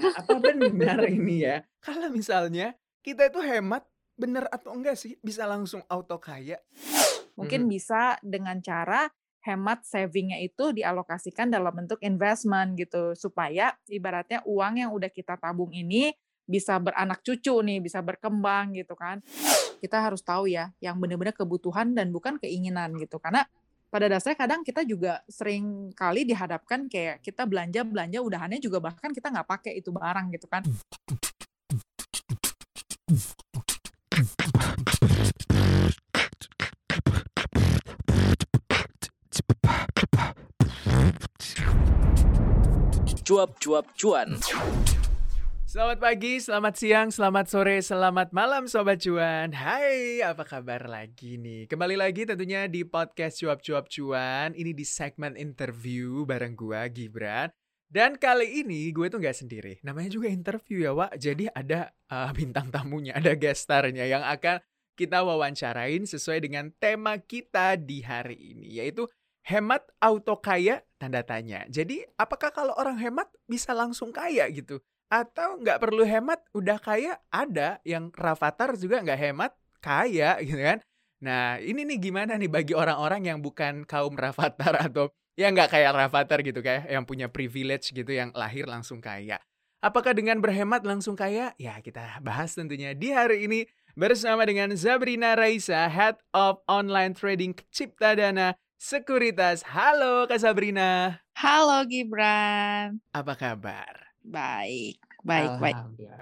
Apa benar ini ya, kalau misalnya kita itu hemat, bener atau enggak sih bisa langsung auto kaya? Mungkin Mhm. bisa dengan cara hemat saving-nya itu dialokasikan dalam bentuk investment gitu, supaya ibaratnya uang yang udah kita tabung ini bisa beranak cucu nih, bisa berkembang gitu kan. Kita harus tahu ya, yang benar-benar kebutuhan dan bukan keinginan gitu. Karena pada dasarnya kadang kita juga sering kali dihadapkan kayak kita belanja-belanja udahannya juga bahkan kita nggak pakai itu barang gitu kan. Cuap-cuap cuan. Selamat pagi, selamat siang, selamat sore, selamat malam Sobat Cuan. Hai, apa kabar lagi nih? Kembali lagi tentunya di podcast Cuap-Cuap Cuan. Ini di segmen interview bareng gua, Gibran. Dan kali ini gue tuh nggak sendiri. Namanya juga interview ya, Wak. Jadi ada uh, bintang tamunya, ada guest starnya Yang akan kita wawancarain sesuai dengan tema kita di hari ini Yaitu hemat auto kaya tanda tanya. Jadi apakah kalau orang hemat bisa langsung kaya gitu? Atau nggak perlu hemat, udah kaya, ada yang Rafathar juga nggak hemat, kaya gitu kan. Nah ini nih gimana nih bagi orang-orang yang bukan kaum Rafathar atau ya nggak kayak Rafathar gitu kayak yang punya privilege gitu yang lahir langsung kaya. Apakah dengan berhemat langsung kaya? Ya kita bahas tentunya di hari ini bersama dengan Zabrina Raisa, Head of Online Trading Cipta Dana Sekuritas. Halo Kak Sabrina. Halo Gibran. Apa kabar? Baik, baik, baik.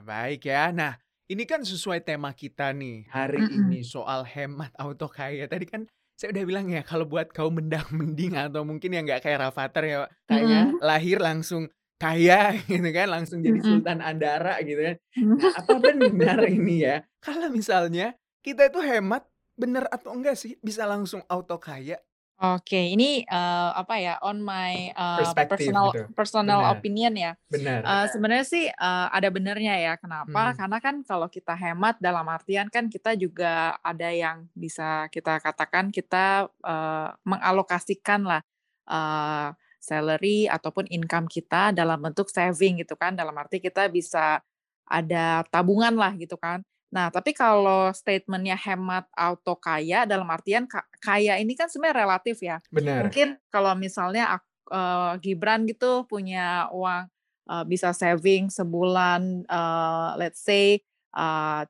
Baik ya. Nah, ini kan sesuai tema kita nih hari Mm-mm. ini soal hemat auto kaya. Tadi kan saya udah bilang ya kalau buat kaum mendang-mending atau mungkin yang nggak kayak Rafathar ya, kayaknya Mm-mm. lahir langsung kaya gitu kan, langsung jadi. Sultan Andara gitu kan. Nah, apa benar ini ya? Kalau misalnya kita itu hemat, bener atau enggak sih bisa langsung auto kaya? Oke, ini eh, apa ya on my Perspektif personal gitu. personal Benar. opinion ya. Benar. Eh, sebenarnya sih eh, ada benernya ya. Kenapa? Mhm. Karena kan kalau kita hemat dalam artian kan kita juga ada yang bisa kita katakan kita eh, mengalokasikan lah eh, salary ataupun income kita dalam bentuk saving gitu kan. Dalam arti kita bisa ada tabungan lah gitu kan. Nah, tapi kalau statementnya hemat auto kaya dalam artian ka- kaya ini kan sebenarnya relatif ya. Benar. Mungkin kalau misalnya eh, Gibran gitu punya uang eh, bisa saving sebulan, eh, let's say eh,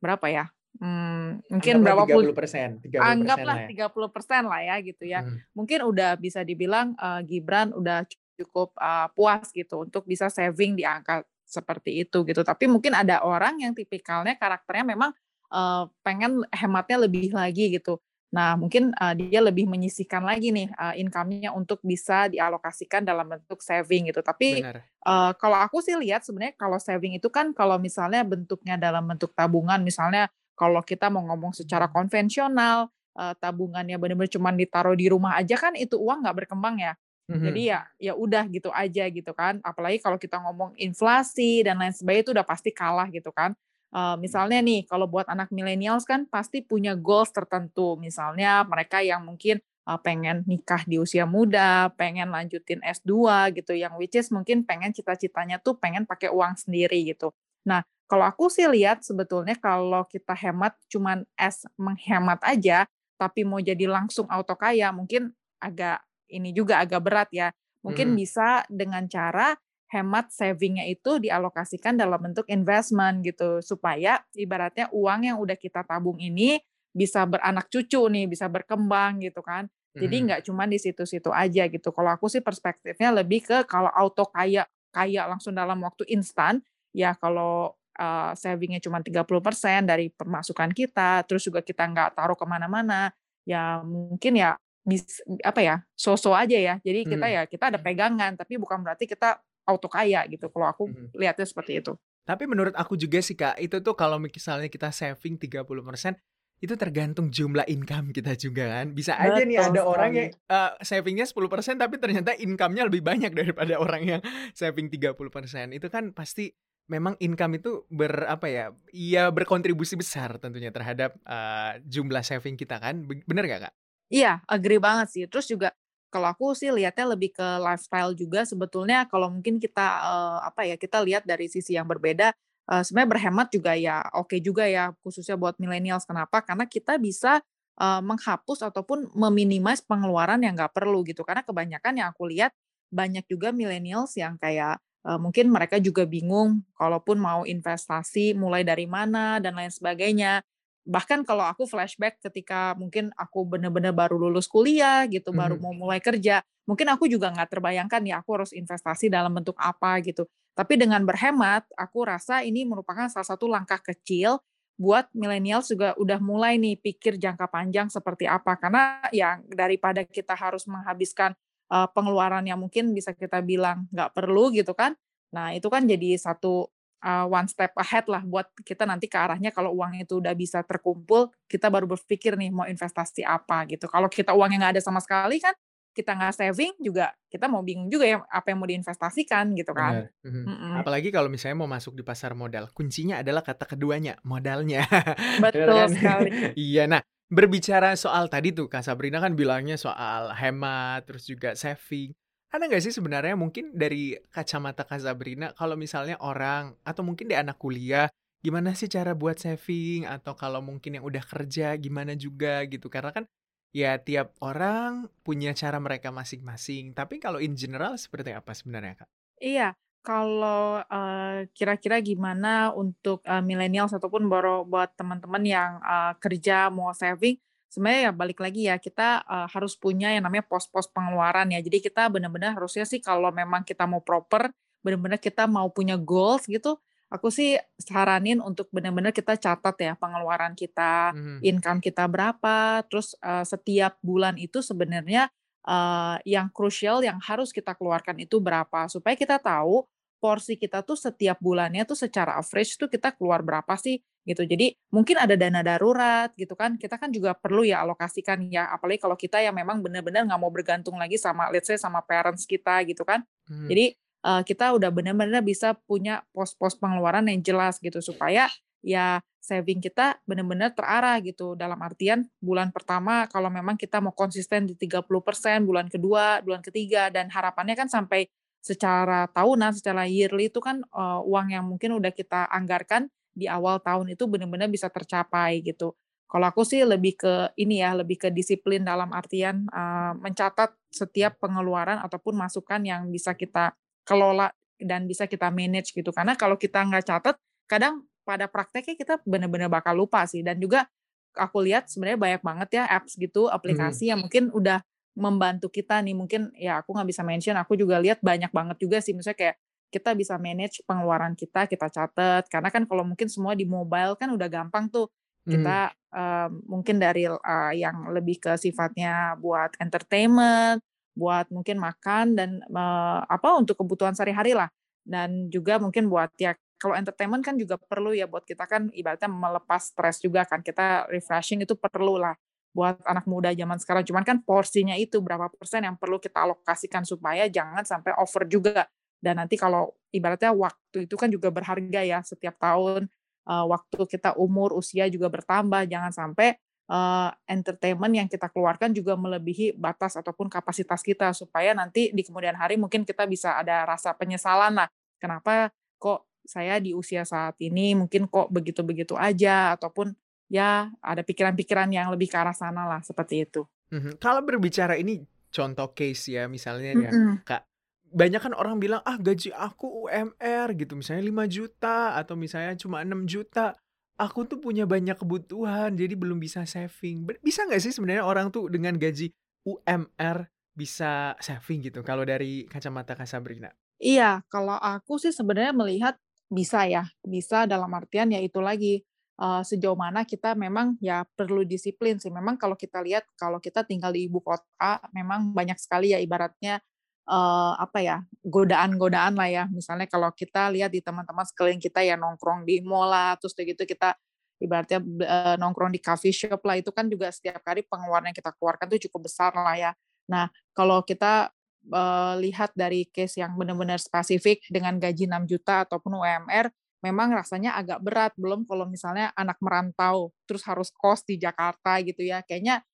berapa ya? Hmm, mungkin Anggaplah berapa puluh 30%, 30% anggaplah lah ya. 30% lah ya gitu ya. Mhm. Mungkin udah bisa dibilang eh, Gibran udah cukup eh, puas gitu untuk bisa saving di angka seperti itu gitu. Tapi mungkin ada orang yang tipikalnya karakternya memang eh, pengen hematnya lebih lagi gitu. Nah, mungkin eh, dia lebih menyisihkan lagi nih eh, income-nya untuk bisa dialokasikan dalam bentuk saving gitu. Tapi Benar. eh, kalau aku sih lihat sebenarnya kalau saving itu kan kalau misalnya bentuknya dalam bentuk tabungan, misalnya kalau kita mau ngomong secara konvensional, eh, tabungannya benar-benar cuma ditaruh di rumah aja kan itu uang nggak berkembang ya. Mhm. Jadi ya ya udah gitu aja gitu kan. Apalagi kalau kita ngomong inflasi dan lain sebagainya itu udah pasti kalah gitu kan. Eh, misalnya nih kalau buat anak millennials kan pasti punya goals tertentu. Misalnya mereka yang mungkin eh, pengen nikah di usia muda, pengen lanjutin S2 gitu yang which is mungkin pengen cita-citanya tuh pengen pakai uang sendiri gitu. Nah, kalau aku sih lihat sebetulnya kalau kita hemat cuman as menghemat aja tapi mau jadi langsung auto kaya mungkin agak ini juga agak berat ya. Mungkin Mhm. bisa dengan cara hemat savingnya itu dialokasikan dalam bentuk investment gitu supaya ibaratnya uang yang udah kita tabung ini bisa beranak cucu nih, bisa berkembang gitu kan. Jadi Mhm. nggak cuma di situ-situ aja gitu. Kalau aku sih perspektifnya lebih ke kalau auto kaya kaya langsung dalam waktu instan, ya kalau eh, savingnya cuma 30% dari pemasukan kita, terus juga kita nggak taruh ke mana-mana, ya mungkin ya bis apa ya, so-so aja ya. Jadi kita Mhm. ya kita ada pegangan, tapi bukan berarti kita auto kaya gitu. Kalau aku Mhm. lihatnya seperti itu. Tapi menurut aku juga sih Kak, itu tuh kalau misalnya kita saving 30% itu tergantung jumlah income kita juga kan. Bisa aja nih ada orang yang eh, savingnya 10% tapi ternyata income-nya lebih banyak daripada orang yang saving 30%. Itu kan pasti memang income itu ber apa ya? Iya berkontribusi besar tentunya terhadap eh, jumlah saving kita kan. Be- Bener gak Kak? Iya, agree banget sih. Terus juga kalau aku sih lihatnya lebih ke lifestyle juga sebetulnya kalau mungkin kita, eee, apa ya, kita lihat dari sisi yang berbeda, eee, sebenarnya berhemat juga ya oke juga ya, khususnya buat millennials. Kenapa? Karena kita bisa, eee, menghapus ataupun me-minimize pengeluaran yang nggak perlu gitu. Karena kebanyakan yang aku lihat, banyak juga millennials yang kayak, eee, mungkin mereka juga bingung kalaupun mau investasi mulai dari mana dan lain sebagainya. Bahkan kalau aku flashback ketika mungkin aku bener-bener baru lulus kuliah gitu, baru Mhm. mau mulai kerja, mungkin aku juga nggak terbayangkan ya aku harus investasi dalam bentuk apa gitu. Tapi dengan berhemat, aku rasa ini merupakan salah satu langkah kecil buat millennials juga udah mulai nih pikir jangka panjang seperti apa. Karena ya daripada kita harus menghabiskan, eee, pengeluaran yang mungkin bisa kita bilang nggak perlu gitu kan. Nah itu kan jadi satu eee, one step ahead lah buat kita nanti ke arahnya kalau uang itu udah bisa terkumpul, kita baru berpikir nih mau investasi apa gitu. Kalau kita uangnya nggak ada sama sekali kan, kita nggak saving juga kita mau bingung juga ya apa yang mau diinvestasikan gitu kan. Mhm. Mhm. Apalagi kalau misalnya mau masuk di pasar modal, kuncinya adalah kata keduanya, modalnya. Bener Betul kan? sekali. Iya, nah berbicara soal tadi tuh Kak Sabrina kan bilangnya soal hemat, terus juga saving. Ada nggak sih sebenarnya mungkin dari kacamata Kak Sabrina kalau misalnya orang atau mungkin di anak kuliah, gimana sih cara buat saving atau kalau mungkin yang udah kerja gimana juga gitu. Karena kan ya tiap orang punya cara mereka masing-masing. Tapi kalau in general seperti apa sebenarnya, Kak? Iya, kalau, eee, kira-kira gimana untuk, eee, millennials ataupun boro buat teman-teman yang, eee, kerja mau saving, sebenarnya ya balik lagi ya kita, eee, harus punya yang namanya pos-pos pengeluaran ya. Jadi kita benar-benar harusnya sih kalau memang kita mau proper, benar-benar kita mau punya goals gitu, aku sih saranin untuk benar-benar kita catat ya pengeluaran kita, Mhm. income kita berapa, terus, eee, setiap bulan itu sebenarnya, eee, yang krusial yang harus kita keluarkan itu berapa, supaya kita tahu porsi kita tuh setiap bulannya tuh secara average tuh kita keluar berapa sih, gitu. Jadi mungkin ada dana darurat gitu kan, kita kan juga perlu ya alokasikan ya, apalagi kalau kita yang memang benar-benar nggak mau bergantung lagi sama let's say sama parents kita gitu kan. Mhm. Jadi, eee, kita udah benar-benar bisa punya pos-pos pengeluaran yang jelas gitu, supaya ya saving kita benar-benar terarah gitu. Dalam artian bulan pertama kalau memang kita mau konsisten di 30%, bulan kedua, bulan ketiga, dan harapannya kan sampai secara tahunan, secara yearly itu kan, eee, uang yang mungkin udah kita anggarkan di awal tahun itu benar-benar bisa tercapai gitu. Kalau aku sih lebih ke ini ya, lebih ke disiplin dalam artian, eee, mencatat setiap pengeluaran ataupun masukan yang bisa kita kelola dan bisa kita manage gitu. Karena kalau kita nggak catat, kadang pada prakteknya kita benar-benar bakal lupa sih dan juga aku lihat sebenarnya banyak banget ya apps gitu, Mhm. aplikasi yang mungkin udah membantu kita nih, mungkin ya aku nggak bisa mention, aku juga lihat banyak banget juga sih, misalnya kayak kita bisa manage pengeluaran kita, kita catat, karena kan kalau mungkin semua di mobile kan udah gampang tuh. Kita, eee, mungkin dari, eee, yang lebih ke sifatnya buat entertainment, buat mungkin makan dan, eee, apa, untuk kebutuhan sehari-hari lah. Dan juga mungkin buat ya kalau entertainment kan juga perlu ya buat kita kan ibaratnya melepas stres juga kan, kita refreshing itu perlu lah buat anak muda zaman sekarang. Cuman kan porsinya itu berapa persen yang perlu kita alokasikan supaya jangan sampai over juga. Dan nanti kalau ibaratnya waktu itu kan juga berharga ya setiap tahun, eee, waktu kita umur, usia juga bertambah, jangan sampai, eee, entertainment yang kita keluarkan juga melebihi batas ataupun kapasitas kita, supaya nanti di kemudian hari mungkin kita bisa ada rasa penyesalan lah, kenapa kok saya di usia saat ini mungkin kok begitu-begitu aja, ataupun ya ada pikiran-pikiran yang lebih ke arah sana lah, seperti itu. Mhm. Kalau berbicara ini contoh case ya, misalnya ya Mhm. Kak, banyak kan orang bilang, "Ah gaji aku UMR," gitu, misalnya 5.000.000 atau misalnya cuma 6.000.000, aku tuh punya banyak kebutuhan jadi belum bisa saving. Bisa nggak sih sebenarnya orang tuh dengan gaji UMR bisa saving gitu, kalau dari kacamata Kak Sabrina? Iya, kalau aku sih sebenarnya melihat bisa ya, bisa dalam artian ya itu lagi, eee, sejauh mana kita memang ya perlu disiplin sih. Memang kalau kita lihat, kalau kita tinggal di ibu kota, memang banyak sekali ya ibaratnya, eee, apa ya, godaan-godaan lah ya. Misalnya kalau kita lihat di teman-teman sekeliling kita ya nongkrong di mall lah, terus udah gitu kita ibaratnya, eee, nongkrong di coffee shop lah, itu kan juga setiap hari pengeluaran yang kita keluarkan tuh cukup besar lah ya. Nah, kalau kita, eee, lihat dari case yang benar-benar spesifik dengan gaji 6.000.000 ataupun UMR, memang rasanya agak berat, belum kalau misalnya anak merantau, terus harus kos di Jakarta gitu ya, kayaknya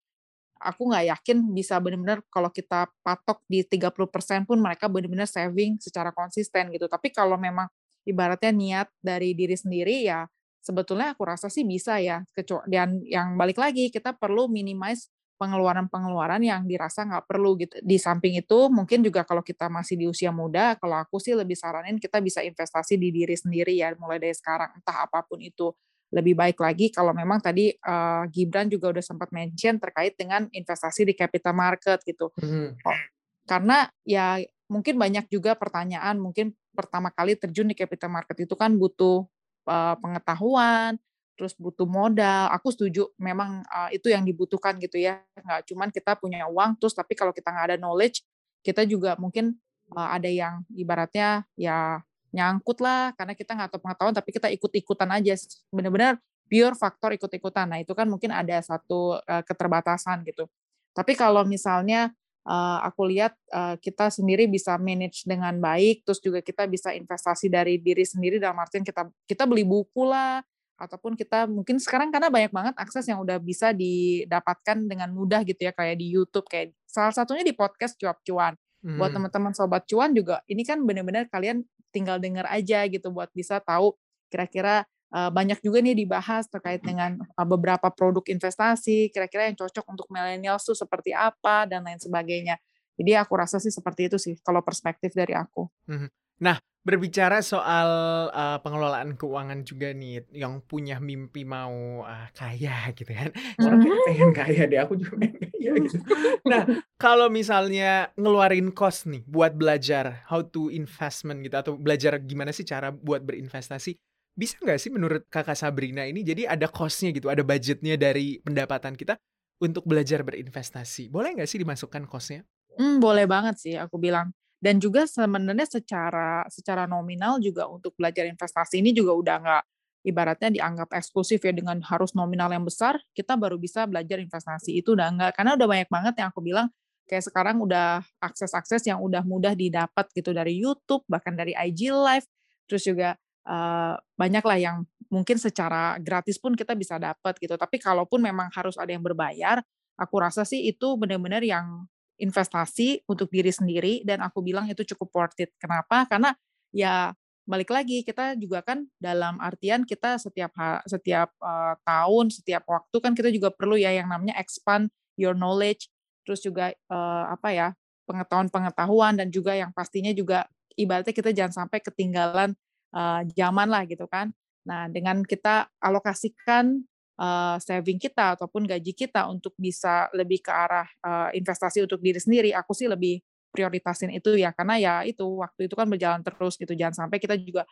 aku nggak yakin bisa benar-benar kalau kita patok di 30% pun mereka benar-benar saving secara konsisten gitu. Tapi kalau memang ibaratnya niat dari diri sendiri ya sebetulnya aku rasa sih bisa ya. Dan yang balik lagi kita perlu minimize pengeluaran-pengeluaran yang dirasa nggak perlu gitu. Di samping itu mungkin juga kalau kita masih di usia muda, kalau aku sih lebih saranin kita bisa investasi di diri sendiri ya mulai dari sekarang entah apa pun itu lebih baik lagi kalau memang tadi uh, Gibran juga udah sempat mention terkait dengan investasi di capital market gitu. Mm. Oh, karena ya mungkin banyak juga pertanyaan, mungkin pertama kali terjun di capital market itu kan butuh uh, pengetahuan, terus butuh modal. Aku setuju, memang uh, itu yang dibutuhkan gitu ya. Nggak cuman kita punya uang, terus tapi kalau kita nggak ada knowledge, kita juga mungkin uh, ada yang ibaratnya ya nyangkut lah karena kita nggak tahu pengetahuan tapi kita ikut-ikutan aja. Benar-benar pure faktor ikut-ikutan. Nah itu kan mungkin ada satu uh, keterbatasan gitu. Tapi kalau misalnya uh, aku lihat uh, kita sendiri bisa manage dengan baik terus juga kita bisa investasi dari diri sendiri dalam artian kita kita beli buku lah ataupun kita mungkin sekarang karena banyak banget akses yang udah bisa didapatkan dengan mudah gitu ya kayak di YouTube kayak salah satunya di podcast cuap-cuan Hmm. Buat teman-teman sobat cuan juga ini kan benar-benar kalian tinggal dengar aja gitu buat bisa tahu kira-kira banyak juga nih dibahas terkait dengan uh, beberapa produk investasi, kira-kira yang cocok untuk milenial tuh seperti apa dan lain sebagainya. Jadi aku rasa sih seperti itu sih kalau perspektif dari aku. Hmm. Nah, Berbicara soal, uh, pengelolaan keuangan juga nih, yang punya mimpi mau, uh, kaya gitu kan. Orang kayak pengen kaya deh, aku juga pengen kaya gitu. Nah, kalau misalnya ngeluarin cost nih buat belajar how to investment gitu atau belajar gimana sih cara buat berinvestasi, bisa nggak sih menurut Kakak Sabrina ini jadi ada cost-nya gitu, ada budgetnya dari pendapatan kita untuk belajar berinvestasi. Boleh nggak sih dimasukkan cost-nya? Hmm, boleh banget sih aku bilang. Dan juga sebenarnya secara secara nominal juga untuk belajar investasi ini juga udah nggak ibaratnya dianggap eksklusif ya dengan harus nominal yang besar, kita baru bisa belajar investasi. Itu udah enggak, karena udah banyak banget yang aku bilang, kayak sekarang udah akses-akses yang udah mudah didapat gitu dari YouTube, bahkan dari IG Live, terus juga uh, banyak lah yang mungkin secara gratis pun kita bisa dapat gitu. Tapi kalaupun memang harus ada yang berbayar, aku rasa sih itu benar-benar yang investasi untuk diri sendiri dan aku bilang itu cukup worth it. Kenapa? Karena ya balik lagi kita juga kan dalam artian kita setiap setiap uh, tahun, setiap waktu kan kita juga perlu ya yang namanya expand your knowledge, terus juga uh, apa ya pengetahuan-pengetahuan dan juga yang pastinya juga ibaratnya kita jangan sampai ketinggalan uh, zaman lah gitu kan. Nah dengan kita alokasikan uh, saving kita ataupun gaji kita untuk bisa lebih ke arah uh, investasi untuk diri sendiri, aku sih lebih prioritasin itu ya karena ya itu waktu itu kan berjalan terus gitu jangan sampai kita juga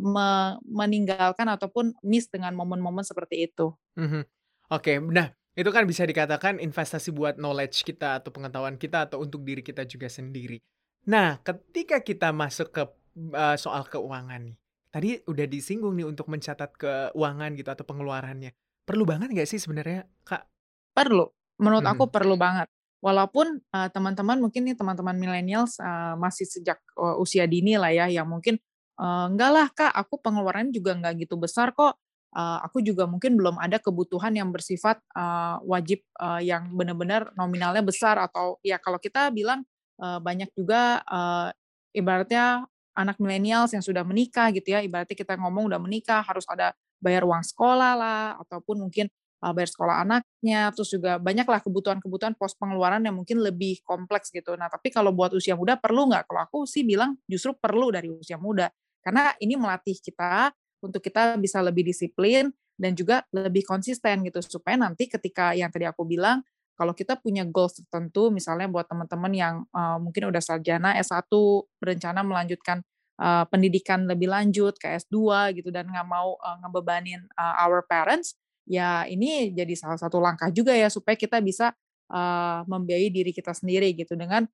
me meninggalkan ataupun miss dengan momen-momen seperti itu. Mm-hmm. Oke, okay. nah itu kan bisa dikatakan investasi buat knowledge kita atau pengetahuan kita atau untuk diri kita juga sendiri. Nah, ketika kita masuk ke uh, soal keuangan nih, tadi udah disinggung nih untuk mencatat keuangan gitu atau pengeluarannya. Perlu banget nggak sih sebenarnya, Kak? Perlu, menurut hmm. aku perlu banget. Walaupun, uh, teman-teman mungkin nih teman-teman millennials, uh, masih sejak, uh, usia dini lah ya, yang mungkin, uh, "Enggak lah Kak, aku pengeluaran juga nggak gitu besar kok, uh, aku juga mungkin belum ada kebutuhan yang bersifat, uh, wajib, uh, yang benar-benar nominalnya besar," atau ya kalau kita bilang, uh, banyak juga, uh, ibaratnya anak millennials yang sudah menikah gitu ya, ibaratnya kita ngomong udah menikah harus ada bayar uang sekolah lah, ataupun mungkin bayar sekolah anaknya, terus juga banyaklah kebutuhan-kebutuhan pos pengeluaran yang mungkin lebih kompleks gitu. Nah, tapi kalau buat usia muda perlu nggak? Kalau aku sih bilang justru perlu dari usia muda. Karena ini melatih kita untuk kita bisa lebih disiplin dan juga lebih konsisten gitu. Supaya nanti ketika yang tadi aku bilang, kalau kita punya goals tertentu, misalnya buat teman-teman yang uh, mungkin udah sarjana S1, berencana melanjutkan uh, pendidikan lebih lanjut ke S2 gitu dan nggak mau uh, ngebebanin uh, our parents, ya ini jadi salah satu langkah juga ya supaya kita bisa uh, membiayai diri kita sendiri gitu dengan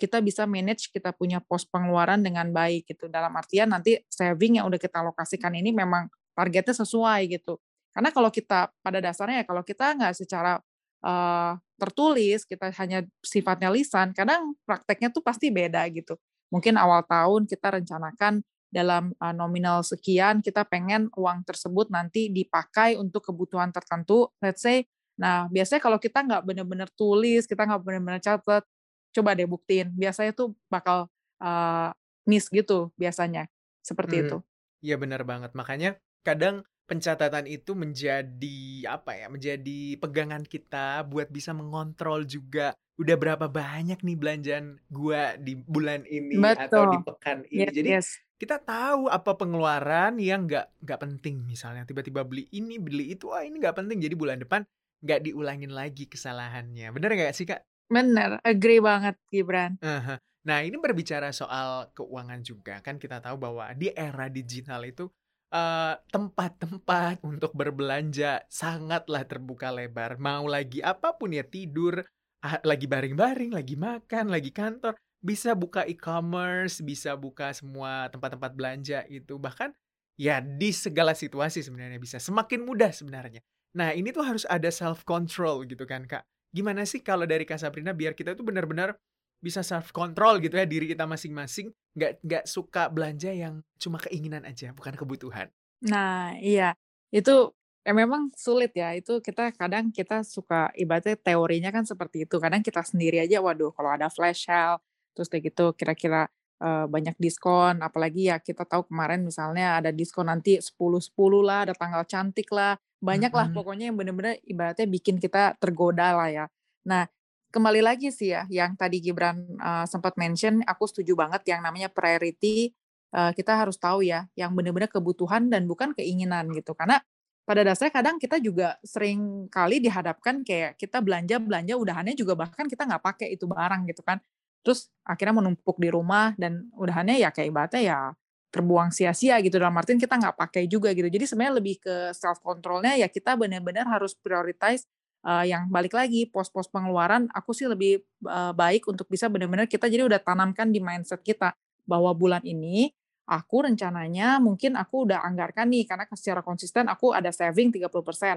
kita bisa manage kita punya pos pengeluaran dengan baik gitu. Dalam artian nanti saving yang udah kita alokasikan ini memang targetnya sesuai gitu. Karena kalau kita pada dasarnya ya kalau kita nggak secara uh, tertulis kita hanya sifatnya lisan kadang prakteknya tuh pasti beda gitu mungkin awal tahun kita rencanakan dalam uh, nominal sekian kita pengen uang tersebut nanti dipakai untuk kebutuhan tertentu let's say Nah, biasanya kalau kita nggak bener-bener tulis, kita nggak bener-bener catat, coba deh buktiin. Biasanya tuh bakal uh, miss gitu biasanya. Seperti Mhm. itu. Iya benar banget. Makanya kadang pencatatan itu menjadi apa ya? Menjadi pegangan kita buat bisa mengontrol juga udah berapa banyak nih belanjaan gua di bulan ini atau di Betul. pekan ini. Yes, Jadi yes. kita tahu apa pengeluaran yang nggak nggak penting misalnya tiba-tiba beli ini beli itu ah ini nggak penting jadi bulan depan nggak diulangin lagi kesalahannya bener nggak sih kak? Bener, agree banget Gibran. Aha. Nah ini berbicara soal keuangan juga kan kita tahu bahwa di era digital itu tempat-tempat untuk berbelanja sangatlah terbuka lebar mau lagi apa pun ya tidur lagi baring-baring lagi makan lagi kantor bisa buka e-commerce, bisa buka semua tempat-tempat belanja itu. Bahkan ya di segala situasi sebenarnya bisa semakin mudah sebenarnya. Nah, ini tuh harus ada self control gitu kan, Kak. Gimana sih kalau dari Kak Sabrina biar kita tuh benar-benar bisa self control gitu ya diri kita masing-masing, nggak nggak suka belanja yang cuma keinginan aja, bukan kebutuhan. Nah, iya. Itu ya memang sulit ya. Itu kita kadang kita suka ibaratnya teorinya kan seperti itu. Kadang kita sendiri aja waduh kalau ada flash sale terus kayak gitu kira-kira uh, banyak diskon apalagi ya kita tahu kemarin misalnya ada diskon nanti 10-10 lah ada tanggal cantik lah banyak lah Mm-mm. pokoknya yang bener-bener ibaratnya bikin kita tergoda lah ya nah kembali lagi sih ya yang tadi Gibran uh, sempat mention aku setuju banget yang namanya priority uh, kita harus tahu ya yang bener-bener kebutuhan dan bukan keinginan gitu karena pada dasarnya kadang kita juga sering kali dihadapkan kayak kita belanja belanja udahannya juga bahkan kita nggak pakai itu barang gitu kan. Terus akhirnya menumpuk di rumah dan udahannya ya kayak ibaratnya ya terbuang sia-sia gitu dalam artian kita nggak pakai juga gitu. Jadi sebenarnya lebih ke self controlnya ya kita benar-benar harus prioritize uh, yang balik lagi pos-pos pengeluaran aku sih lebih uh, baik untuk bisa benar-benar kita jadi udah tanamkan di mindset kita bahwa bulan ini aku rencananya mungkin aku udah anggarkan nih karena secara konsisten aku ada saving 30%.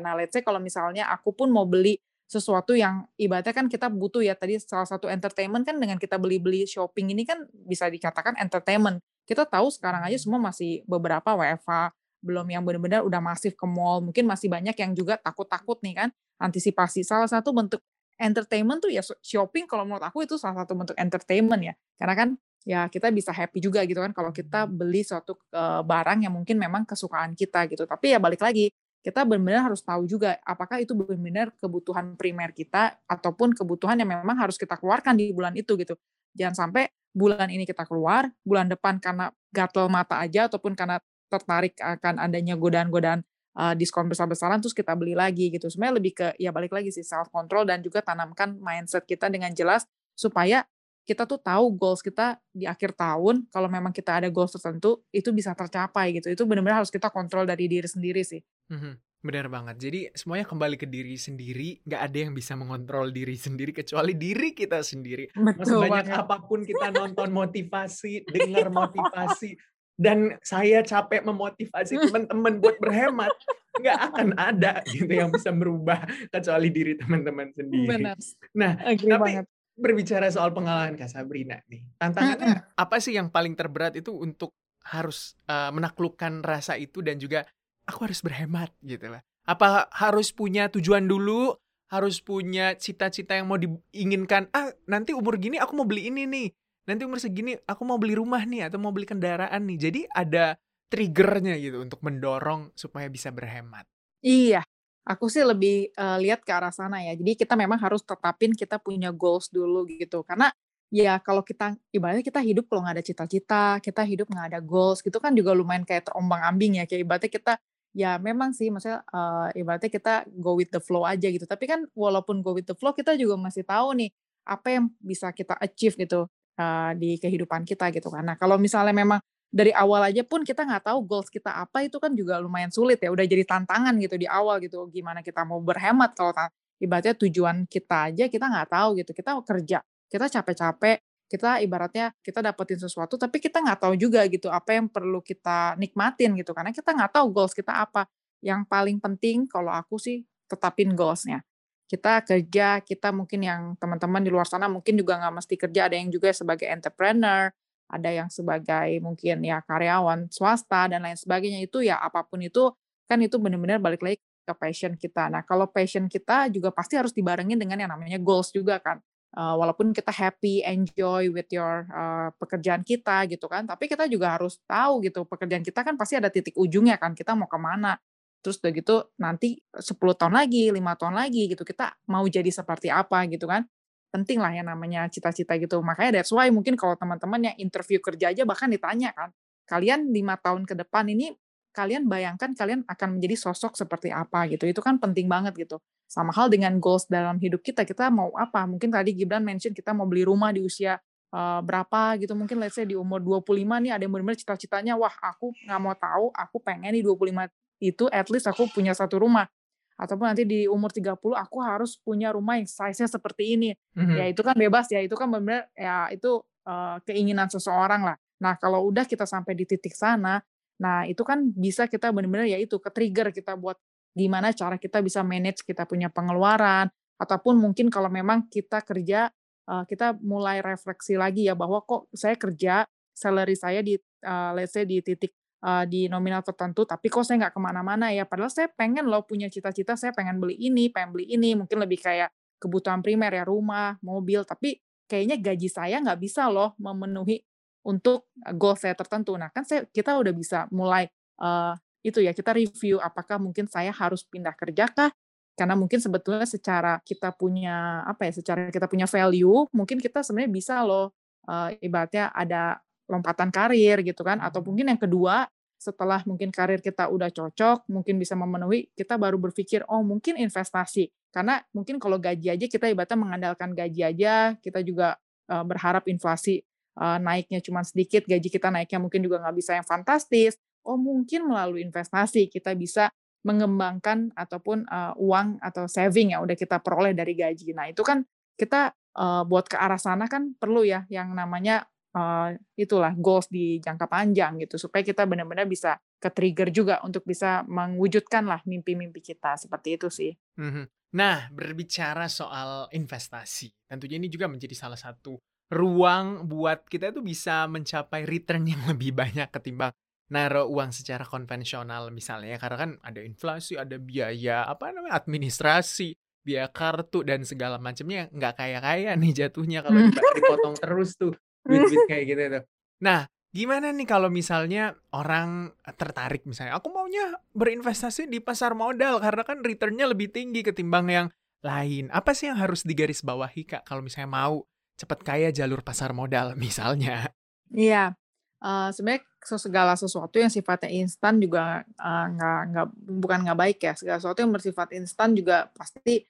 Nah, let's say kalau misalnya aku pun mau beli sesuatu yang ibaratnya kan kita butuh ya tadi salah satu entertainment kan dengan kita beli-beli shopping ini kan bisa dikatakan entertainment. Kita tahu sekarang aja semua masih beberapa WFH belum yang benar-benar udah masif ke mall. Mungkin masih banyak yang juga takut-takut nih kan antisipasi. Salah satu bentuk entertainment tuh ya shopping kalau menurut aku itu salah satu bentuk entertainment ya. Karena kan ya kita bisa happy juga gitu kan kalau kita beli suatu uh, barang yang mungkin memang kesukaan kita gitu. Tapi ya balik lagi kita benar-benar harus tahu juga apakah itu benar-benar kebutuhan primer kita ataupun kebutuhan yang memang harus kita keluarkan di bulan itu gitu. Jangan sampai bulan ini kita keluar, bulan depan karena gatel mata aja ataupun karena tertarik akan adanya godaan-godaan uh, diskon besar-besaran terus kita beli lagi gitu. Sebenarnya lebih ke ya balik lagi sih self control dan juga tanamkan mindset kita dengan jelas supaya kita tuh tahu goals kita di akhir tahun kalau memang kita ada goals tertentu itu bisa tercapai gitu. Itu benar-benar harus kita kontrol dari diri sendiri sih. Mhm, benar banget. Jadi semuanya kembali ke diri sendiri nggak ada yang bisa mengontrol diri sendiri kecuali diri kita sendiri. Betul banget. apa pun kita nonton motivasi dengar motivasi dan saya capek memotivasi teman-teman buat berhemat nggak akan ada gitu yang bisa merubah kecuali diri teman-teman sendiri. Benar. Nah agree tapi banget berbicara soal pengalaman Kak Sabrina nih, tantangannya apa sih yang paling terberat itu untuk harus uh, menaklukkan rasa itu dan juga aku harus berhemat gitu lah. Apa harus punya tujuan dulu, harus punya cita-cita yang mau diinginkan. Ah, nanti umur gini aku mau beli ini nih. Nanti umur segini aku mau beli rumah nih atau mau beli kendaraan nih. Jadi ada triggernya gitu untuk mendorong supaya bisa berhemat. Iya, aku sih lebih uh, lihat ke arah sana ya. Jadi kita memang harus tetapin kita punya goals dulu gitu. Karena ya kalau kita ibaratnya kita hidup kalau nggak ada cita-cita, kita hidup nggak ada goals gitu kan juga lumayan kayak terombang-ambing ya. Kayak ibaratnya kita ya memang sih maksudnya uh, ibaratnya kita go with the flow aja gitu. Tapi kan walaupun go with the flow kita juga masih tahu nih apa yang bisa kita achieve gitu uh, di kehidupan kita gitu kan. Nah kalau misalnya memang dari awal aja pun kita nggak tahu goals kita apa itu kan juga lumayan sulit ya udah jadi tantangan gitu di awal gitu gimana kita mau berhemat kalau ibaratnya tujuan kita aja kita nggak tahu gitu kita kerja kita capek-capek kita ibaratnya kita dapetin sesuatu tapi kita nggak tahu juga gitu apa yang perlu kita nikmatin gitu karena kita nggak tahu goals kita apa. Yang paling penting kalau aku sih tetapin goalsnya. Kita kerja kita mungkin yang teman-teman di luar sana mungkin juga nggak mesti kerja ada yang juga sebagai entrepreneur ada yang sebagai mungkin ya karyawan swasta dan lain sebagainya itu ya apa pun itu kan itu benar-benar balik lagi ke passion kita. Nah, kalau passion kita juga pasti harus dibarengin dengan yang namanya goals juga kan. Uh, walaupun kita happy, enjoy with your uh, pekerjaan kita gitu kan, tapi kita juga harus tahu gitu pekerjaan kita kan pasti ada titik ujungnya kan, kita mau ke mana. Terus udah gitu nanti 10 tahun lagi, lima tahun lagi gitu kita mau jadi seperti apa gitu kan. Penting lah yang namanya cita-cita gitu. Makanya that's why mungkin kalau teman-teman yang interview kerja aja bahkan ditanya kan, kalian lima tahun ke depan ini kalian bayangkan kalian akan menjadi sosok seperti apa gitu. Itu kan penting banget gitu. Sama hal dengan goals dalam hidup kita, kita mau apa? Mungkin tadi Gibran mention kita mau beli rumah di usia uh, berapa gitu. Mungkin let's say di umur 25 nih ada yang benar-benar cita-citanya, wah aku nggak mau tahu, aku pengen di 25 itu at least aku punya satu rumah. Ataupun nanti di umur 30 aku harus punya rumah yang size-nya seperti ini. Mm-hmm. Ya itu kan bebas ya, itu kan benar-benar ya itu uh, keinginan seseorang lah. Nah, kalau udah kita sampai di titik sana, Nah, itu kan bisa kita benar-benar ya itu ke-trigger kita buat gimana cara kita bisa manage kita punya pengeluaran ataupun mungkin kalau memang kita kerja uh, kita mulai refleksi lagi ya bahwa kok saya kerja salary saya di uh, let's say di titik uh, di nominal tertentu tapi kok saya nggak ke mana-mana ya padahal saya pengen loh punya cita-cita saya pengen beli ini pengen beli ini mungkin lebih kayak kebutuhan primer ya rumah mobil tapi kayaknya gaji saya nggak bisa loh memenuhi untuk goal saya tertentu. Nah, kan saya kita udah bisa mulai uh, itu ya kita review apakah mungkin saya harus pindah kerja kah? Karena mungkin sebetulnya secara kita punya apa ya, secara kita punya value, mungkin kita sebenarnya bisa loh uh, ibaratnya ada lompatan karir gitu kan atau mungkin yang kedua setelah mungkin karir kita udah cocok, mungkin bisa memenuhi, kita baru berpikir, oh mungkin investasi. Karena mungkin kalau gaji aja, kita ibaratnya mengandalkan gaji aja, kita juga berharap inflasi naiknya cuma sedikit, gaji kita naiknya mungkin juga nggak bisa yang fantastis. Oh mungkin melalui investasi kita bisa mengembangkan ataupun uh, uang atau saving yang udah kita peroleh dari gaji. Nah itu kan kita uh, buat ke arah sana kan perlu ya yang namanya uh, itulah goals di jangka panjang gitu supaya kita benar-benar bisa ke trigger juga untuk bisa mewujudkan lah mimpi-mimpi kita seperti itu sih. Mhm. Nah berbicara soal investasi, tentunya ini juga menjadi salah satu ruang buat kita itu bisa mencapai return yang lebih banyak ketimbang naruh uang secara konvensional misalnya karena kan ada inflasi, ada biaya apa namanya administrasi, biaya kartu dan segala macamnya nggak kaya kaya nih jatuhnya kalau hmm. dipotong terus tuh duit-duit kayak gitu tuh. Nah, gimana nih kalau misalnya orang tertarik misalnya aku maunya berinvestasi di pasar modal karena kan returnnya lebih tinggi ketimbang yang lain. Apa sih yang harus digarisbawahi Kak kalau misalnya mau cepat kaya jalur pasar modal misalnya. Iya, uh, sebenarnya segala sesuatu yang sifatnya instan juga uh, nggak nggak bukan nggak baik ya. Segala sesuatu yang bersifat instan juga pasti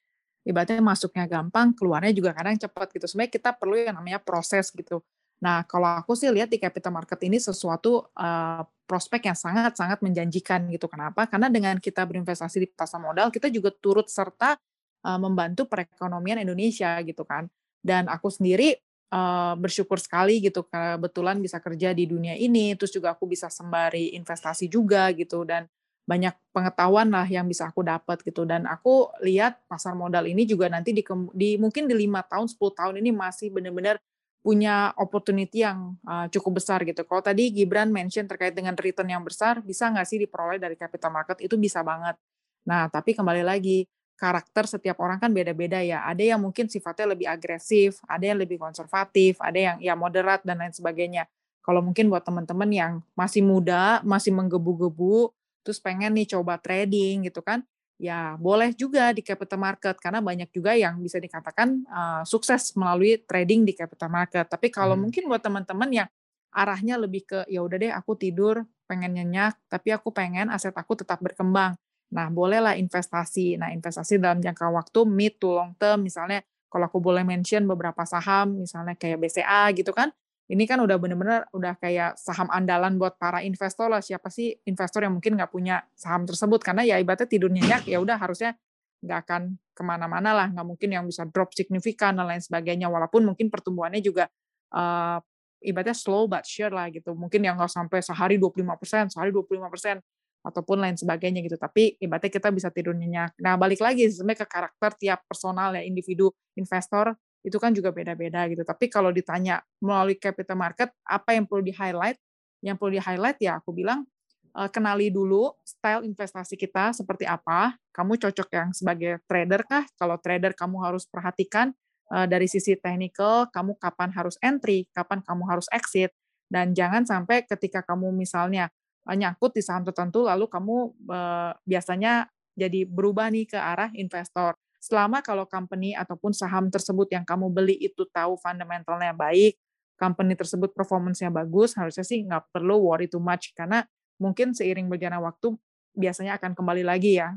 ibaratnya masuknya gampang, keluarnya juga kadang cepat gitu. Sebenarnya kita perlu yang namanya proses gitu. Nah, kalau aku sih lihat di capital market ini sesuatu uh, prospek yang sangat-sangat menjanjikan gitu. Kenapa? Karena dengan kita berinvestasi di pasar modal, kita juga turut serta uh, membantu perekonomian Indonesia gitu kan. Dan aku sendiri uh, bersyukur sekali gitu kebetulan bisa kerja di dunia ini, terus juga aku bisa sembari investasi juga gitu dan banyak pengetahuan lah yang bisa aku dapat gitu dan aku lihat pasar modal ini juga nanti di, di mungkin di lima tahun 10 tahun ini masih benar-benar punya opportunity yang uh, cukup besar gitu. Kalau tadi Gibran mention terkait dengan return yang besar, bisa nggak sih diperoleh dari capital market? Itu bisa banget. Nah, tapi kembali lagi, karakter setiap orang kan beda-beda ya. Ada yang mungkin sifatnya lebih agresif, ada yang lebih konservatif, ada yang ya moderat dan lain sebagainya. Kalau mungkin buat teman-teman yang masih muda, masih menggebu-gebu, terus pengen nih coba trading gitu kan, ya boleh juga di capital market karena banyak juga yang bisa dikatakan uh, sukses melalui trading di capital market. Tapi kalau hmm. mungkin buat teman-teman yang arahnya lebih ke ya udah deh aku tidur pengen nyenyak, tapi aku pengen aset aku tetap berkembang Nah, bolehlah investasi. Nah, investasi dalam jangka waktu mid to long term, misalnya kalau aku boleh mention beberapa saham, misalnya kayak BCA gitu kan, ini kan udah bener-bener udah kayak saham andalan buat para investor lah. Siapa sih investor yang mungkin nggak punya saham tersebut? Karena ya ibaratnya tidur nyenyak, ya udah harusnya nggak akan ke mana-mana lah. Nggak mungkin yang bisa drop signifikan dan lain sebagainya. Walaupun mungkin pertumbuhannya juga uh, ibaratnya slow but sure lah gitu. Mungkin yang nggak sampai sehari 25%, sehari 25% ataupun lain sebagainya gitu. Tapi ibaratnya kita bisa tidur nyenyak. Nah, balik lagi sebenarnya ke karakter tiap personal ya individu investor itu kan juga beda-beda gitu. Tapi kalau ditanya melalui capital market apa yang perlu di-highlight? Yang perlu di-highlight ya aku bilang uh, kenali dulu style investasi kita seperti apa. Kamu cocok yang sebagai trader kah? Kalau trader kamu harus perhatikan uh, dari sisi technical, kamu kapan harus entry, kapan kamu harus exit, dan jangan sampai ketika kamu misalnya uh, nyangkut di saham tertentu, lalu kamu biasanya jadi berubah nih ke arah investor. Selama kalau company ataupun saham tersebut yang kamu beli itu tahu fundamentalnya baik, company tersebut performance-nya bagus, harusnya sih nggak perlu worry too much karena mungkin seiring berjalannya waktu biasanya akan kembali lagi ya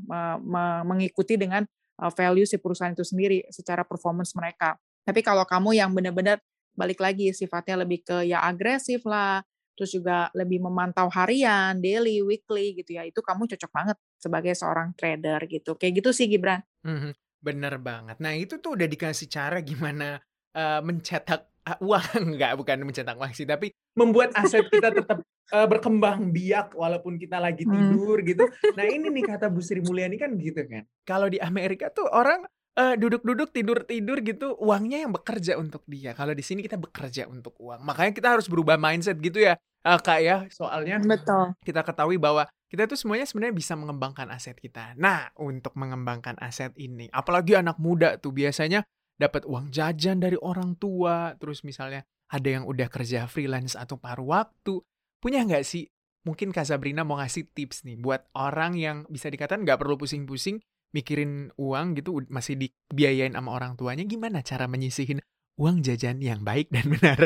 mengikuti dengan uh, value si perusahaan itu sendiri secara performance mereka. Tapi kalau kamu yang benar-benar balik lagi sifatnya lebih ke ya agresif lah, terus juga lebih memantau harian, daily, weekly gitu ya, itu kamu cocok banget sebagai seorang trader gitu. Kayak gitu sih Gibran. Mhm. Bener banget. Nah itu tuh udah dikasih cara gimana uh, mencetak uh, uang, enggak bukan mencetak uang sih, tapi membuat aset kita tetap uh, berkembang biak walaupun kita lagi hmm. tidur hmm. gitu. Nah ini nih kata Bu Sri Mulyani kan gitu kan. Kalau di Amerika tuh orang duduk duduk-duduk, tidur-tidur gitu, uangnya yang bekerja untuk dia. Kalau di sini kita bekerja untuk uang. Makanya kita harus berubah mindset gitu ya, uh, Kak ya. Soalnya Betul. kita ketahui bahwa kita tuh semuanya sebenarnya bisa mengembangkan aset kita. Nah, untuk mengembangkan aset ini, apalagi anak muda tuh biasanya dapat uang jajan dari orang tua, terus misalnya ada yang udah kerja freelance atau paruh waktu. Punya nggak sih? Mungkin Kak Sabrina mau ngasih tips nih buat orang yang bisa dikatakan nggak perlu pusing-pusing mikirin uang gitu, masih dibiayain sama orang tuanya. Gimana cara menyisihin uang jajan yang baik dan benar?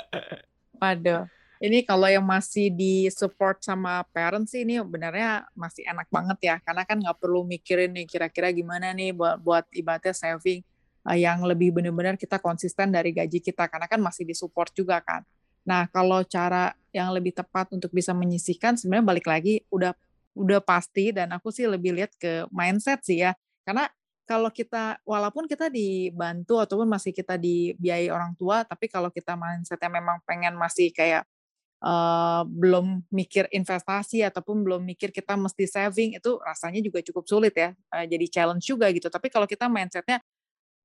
Waduh, ini kalau yang masih di support sama parents sih ini benarnya masih enak banget ya. Karena kan nggak perlu mikirin nih kira-kira gimana nih buat buat ibaratnya saving uh, yang lebih benar-benar kita konsisten dari gaji kita. Karena kan masih di support juga kan. Nah kalau cara yang lebih tepat untuk bisa menyisihkan sebenarnya balik lagi udah udah pasti. Dan aku sih lebih lihat ke mindset sih ya. Karena kalau kita walaupun kita dibantu ataupun masih kita dibiayai orang tua tapi kalau kita mindsetnya memang pengen masih kayak belum mikir investasi ataupun belum mikir kita mesti saving itu rasanya juga cukup sulit ya uh, jadi challenge juga gitu. Tapi kalau kita mindsetnya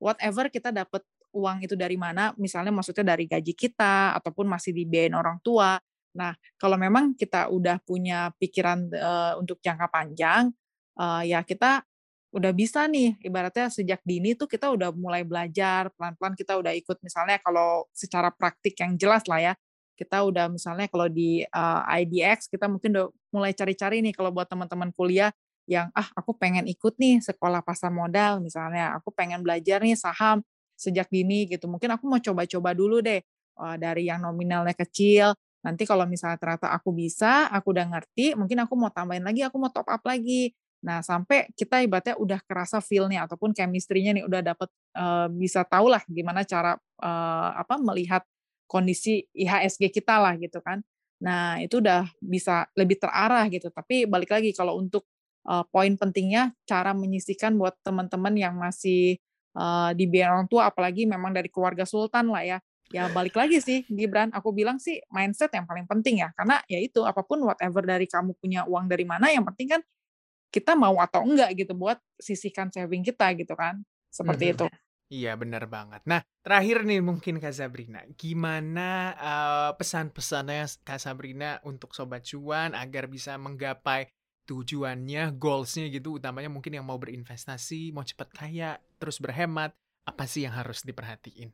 whatever kita dapat uang itu dari mana misalnya maksudnya dari gaji kita ataupun masih dibiayain orang tua nah kalau memang kita udah punya pikiran uh, untuk jangka panjang uh, ya kita udah bisa nih ibaratnya sejak dini tuh kita udah mulai belajar pelan-pelan kita udah ikut misalnya kalau secara praktik yang jelas lah ya kita udah misalnya kalau di uh, eh, IDX kita mungkin udah mulai cari-cari nih kalau buat teman-teman kuliah yang ah aku pengen ikut nih sekolah pasar modal misalnya aku pengen belajar nih saham sejak dini gitu. Mungkin aku mau coba-coba dulu deh uh, dari yang nominalnya kecil. Nanti kalau misalnya ternyata aku bisa aku udah ngerti mungkin aku mau tambahin lagi aku mau top up lagi. Nah sampai kita ibaratnya udah kerasa feelnya ataupun chemistry-nya nih udah dapet uh, bisa tahu lah gimana cara uh, apa melihat kondisi IHSG kita lah gitu kan. Nah, itu udah bisa lebih terarah gitu. Tapi balik lagi kalau untuk uh, poin pentingnya cara menyisihkan buat teman-teman yang masih uh, di biaya orang tua apalagi memang dari keluarga sultan lah ya. Ya balik lagi sih Gibran, aku bilang sih mindset yang paling penting ya. Karena ya itu apa pun whatever dari kamu punya uang dari mana yang penting kan kita mau atau enggak gitu buat sisihkan saving kita gitu kan. Seperti mm -hmm. itu. Iya benar banget. Nah terakhir nih mungkin Kak Sabrina, gimana uh, pesan-pesannya Kak Sabrina untuk Sobat Cuan agar bisa menggapai tujuannya, goalsnya gitu, utamanya mungkin yang mau berinvestasi, mau cepat kaya, terus berhemat, apa sih yang harus diperhatiin?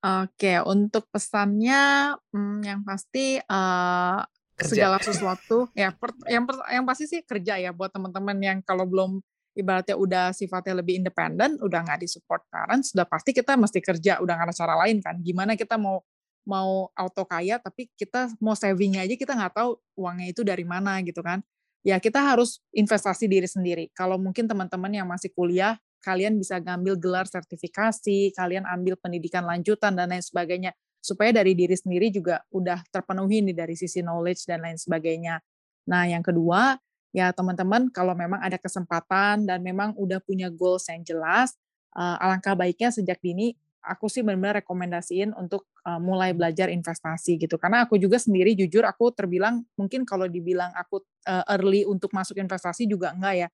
Oke, untuk pesannya hmm, yang pasti uh, segala sesuatu ya per, yang per, yang pasti sih kerja ya buat teman-teman yang kalau belum ibaratnya udah sifatnya lebih independen, udah nggak disupport parents, sudah pasti kita mesti kerja, udah nggak ada cara lain kan. Gimana kita mau mau auto kaya tapi kita mau saving aja kita nggak tahu uangnya itu dari mana gitu kan. Ya kita harus investasi diri sendiri. Kalau mungkin teman-teman yang masih kuliah, kalian bisa ngambil gelar sertifikasi, kalian ambil pendidikan lanjutan dan lain sebagainya supaya dari diri sendiri juga udah terpenuhi nih dari sisi knowledge dan lain sebagainya. Nah, yang kedua, ya teman-teman kalau memang ada kesempatan dan memang udah punya goals yang jelas, uh, alangkah baiknya sejak dini aku sih benar-benar rekomendasiin untuk uh, mulai belajar investasi gitu. Karena aku juga sendiri jujur aku terbilang mungkin kalau dibilang aku uh, early untuk masuk investasi juga enggak ya.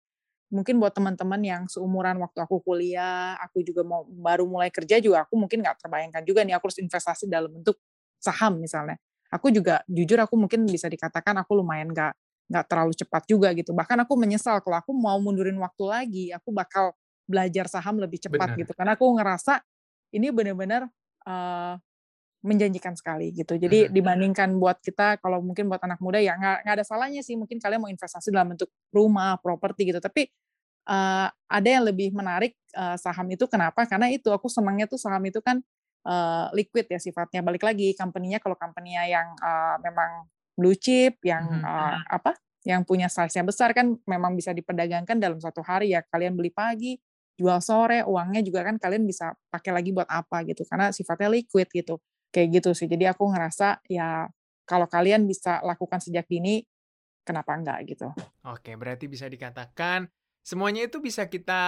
Mungkin buat teman-teman yang seumuran waktu aku kuliah, aku juga mau baru mulai kerja juga aku mungkin nggak terbayangkan juga nih aku harus investasi dalam bentuk saham misalnya. Aku juga jujur aku mungkin bisa dikatakan aku lumayan nggak nggak terlalu cepat juga gitu. Bahkan aku menyesal kalau aku mau mundurin waktu lagi, aku bakal belajar saham lebih cepat Benar. gitu. Karena aku ngerasa ini benar-benar uh, menjanjikan sekali gitu. Jadi dibandingkan buat kita kalau mungkin buat anak muda ya nggak nggak ada salahnya sih mungkin kalian mau investasi dalam bentuk rumah, properti gitu. Tapi uh, ada yang lebih menarik uh, saham itu kenapa? Karena itu aku senangnya tuh saham itu kan uh, liquid ya sifatnya. Balik lagi company-nya kalau company-nya yang uh, memang blue chip yang Mhm. uh, apa? Yang punya size-nya besar kan memang bisa diperdagangkan dalam satu hari ya. Kalian beli pagi, jual sore, uangnya juga kan kalian bisa pakai lagi buat apa gitu karena sifatnya liquid gitu. Kayak gitu sih. Jadi aku ngerasa ya kalau kalian bisa lakukan sejak dini kenapa enggak gitu. Oke, berarti bisa dikatakan semuanya itu bisa kita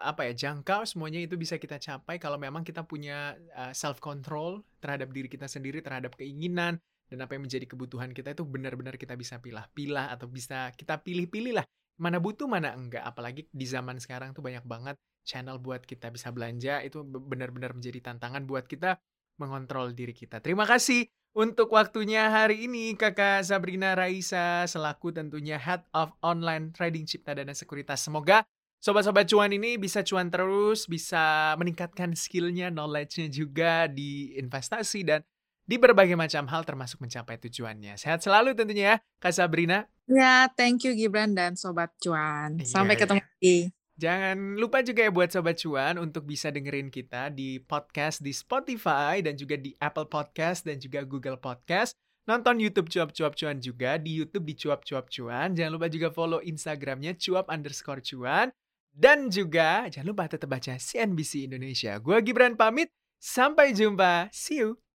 apa ya jangkau, semuanya itu bisa kita capai kalau memang kita punya uh, self control terhadap diri kita sendiri, terhadap keinginan dan apa yang menjadi kebutuhan kita itu benar-benar kita bisa pilah-pilah atau bisa kita pilih-pilih lah mana butuh mana enggak. Apalagi di zaman sekarang tuh banyak banget channel buat kita bisa belanja itu be- benar-benar menjadi tantangan buat kita mengontrol diri kita. Terima kasih untuk waktunya hari ini Kakak Sabrina Raisa selaku tentunya Head of Online Trading Cipta Dana Sekuritas. Semoga sobat-sobat cuan ini bisa cuan terus, bisa meningkatkan skillnya, knowledge-nya juga di investasi dan di berbagai macam hal termasuk mencapai tujuannya. Sehat selalu tentunya ya Kak Sabrina. Ya, thank you Gibran dan Sobat Cuan. Sampai Iya, ketemu lagi. Jangan lupa juga ya buat Sobat Cuan untuk bisa dengerin kita di podcast di Spotify dan juga di Apple Podcast dan juga Google Podcast. Nonton YouTube Cuap-Cuap Cuan juga di YouTube di Cuap-Cuap Cuan. Jangan lupa juga follow Instagramnya cuap underscore cuan. Dan juga jangan lupa tetap baca CNBC Indonesia. Gue Gibran pamit. Sampai jumpa. See you.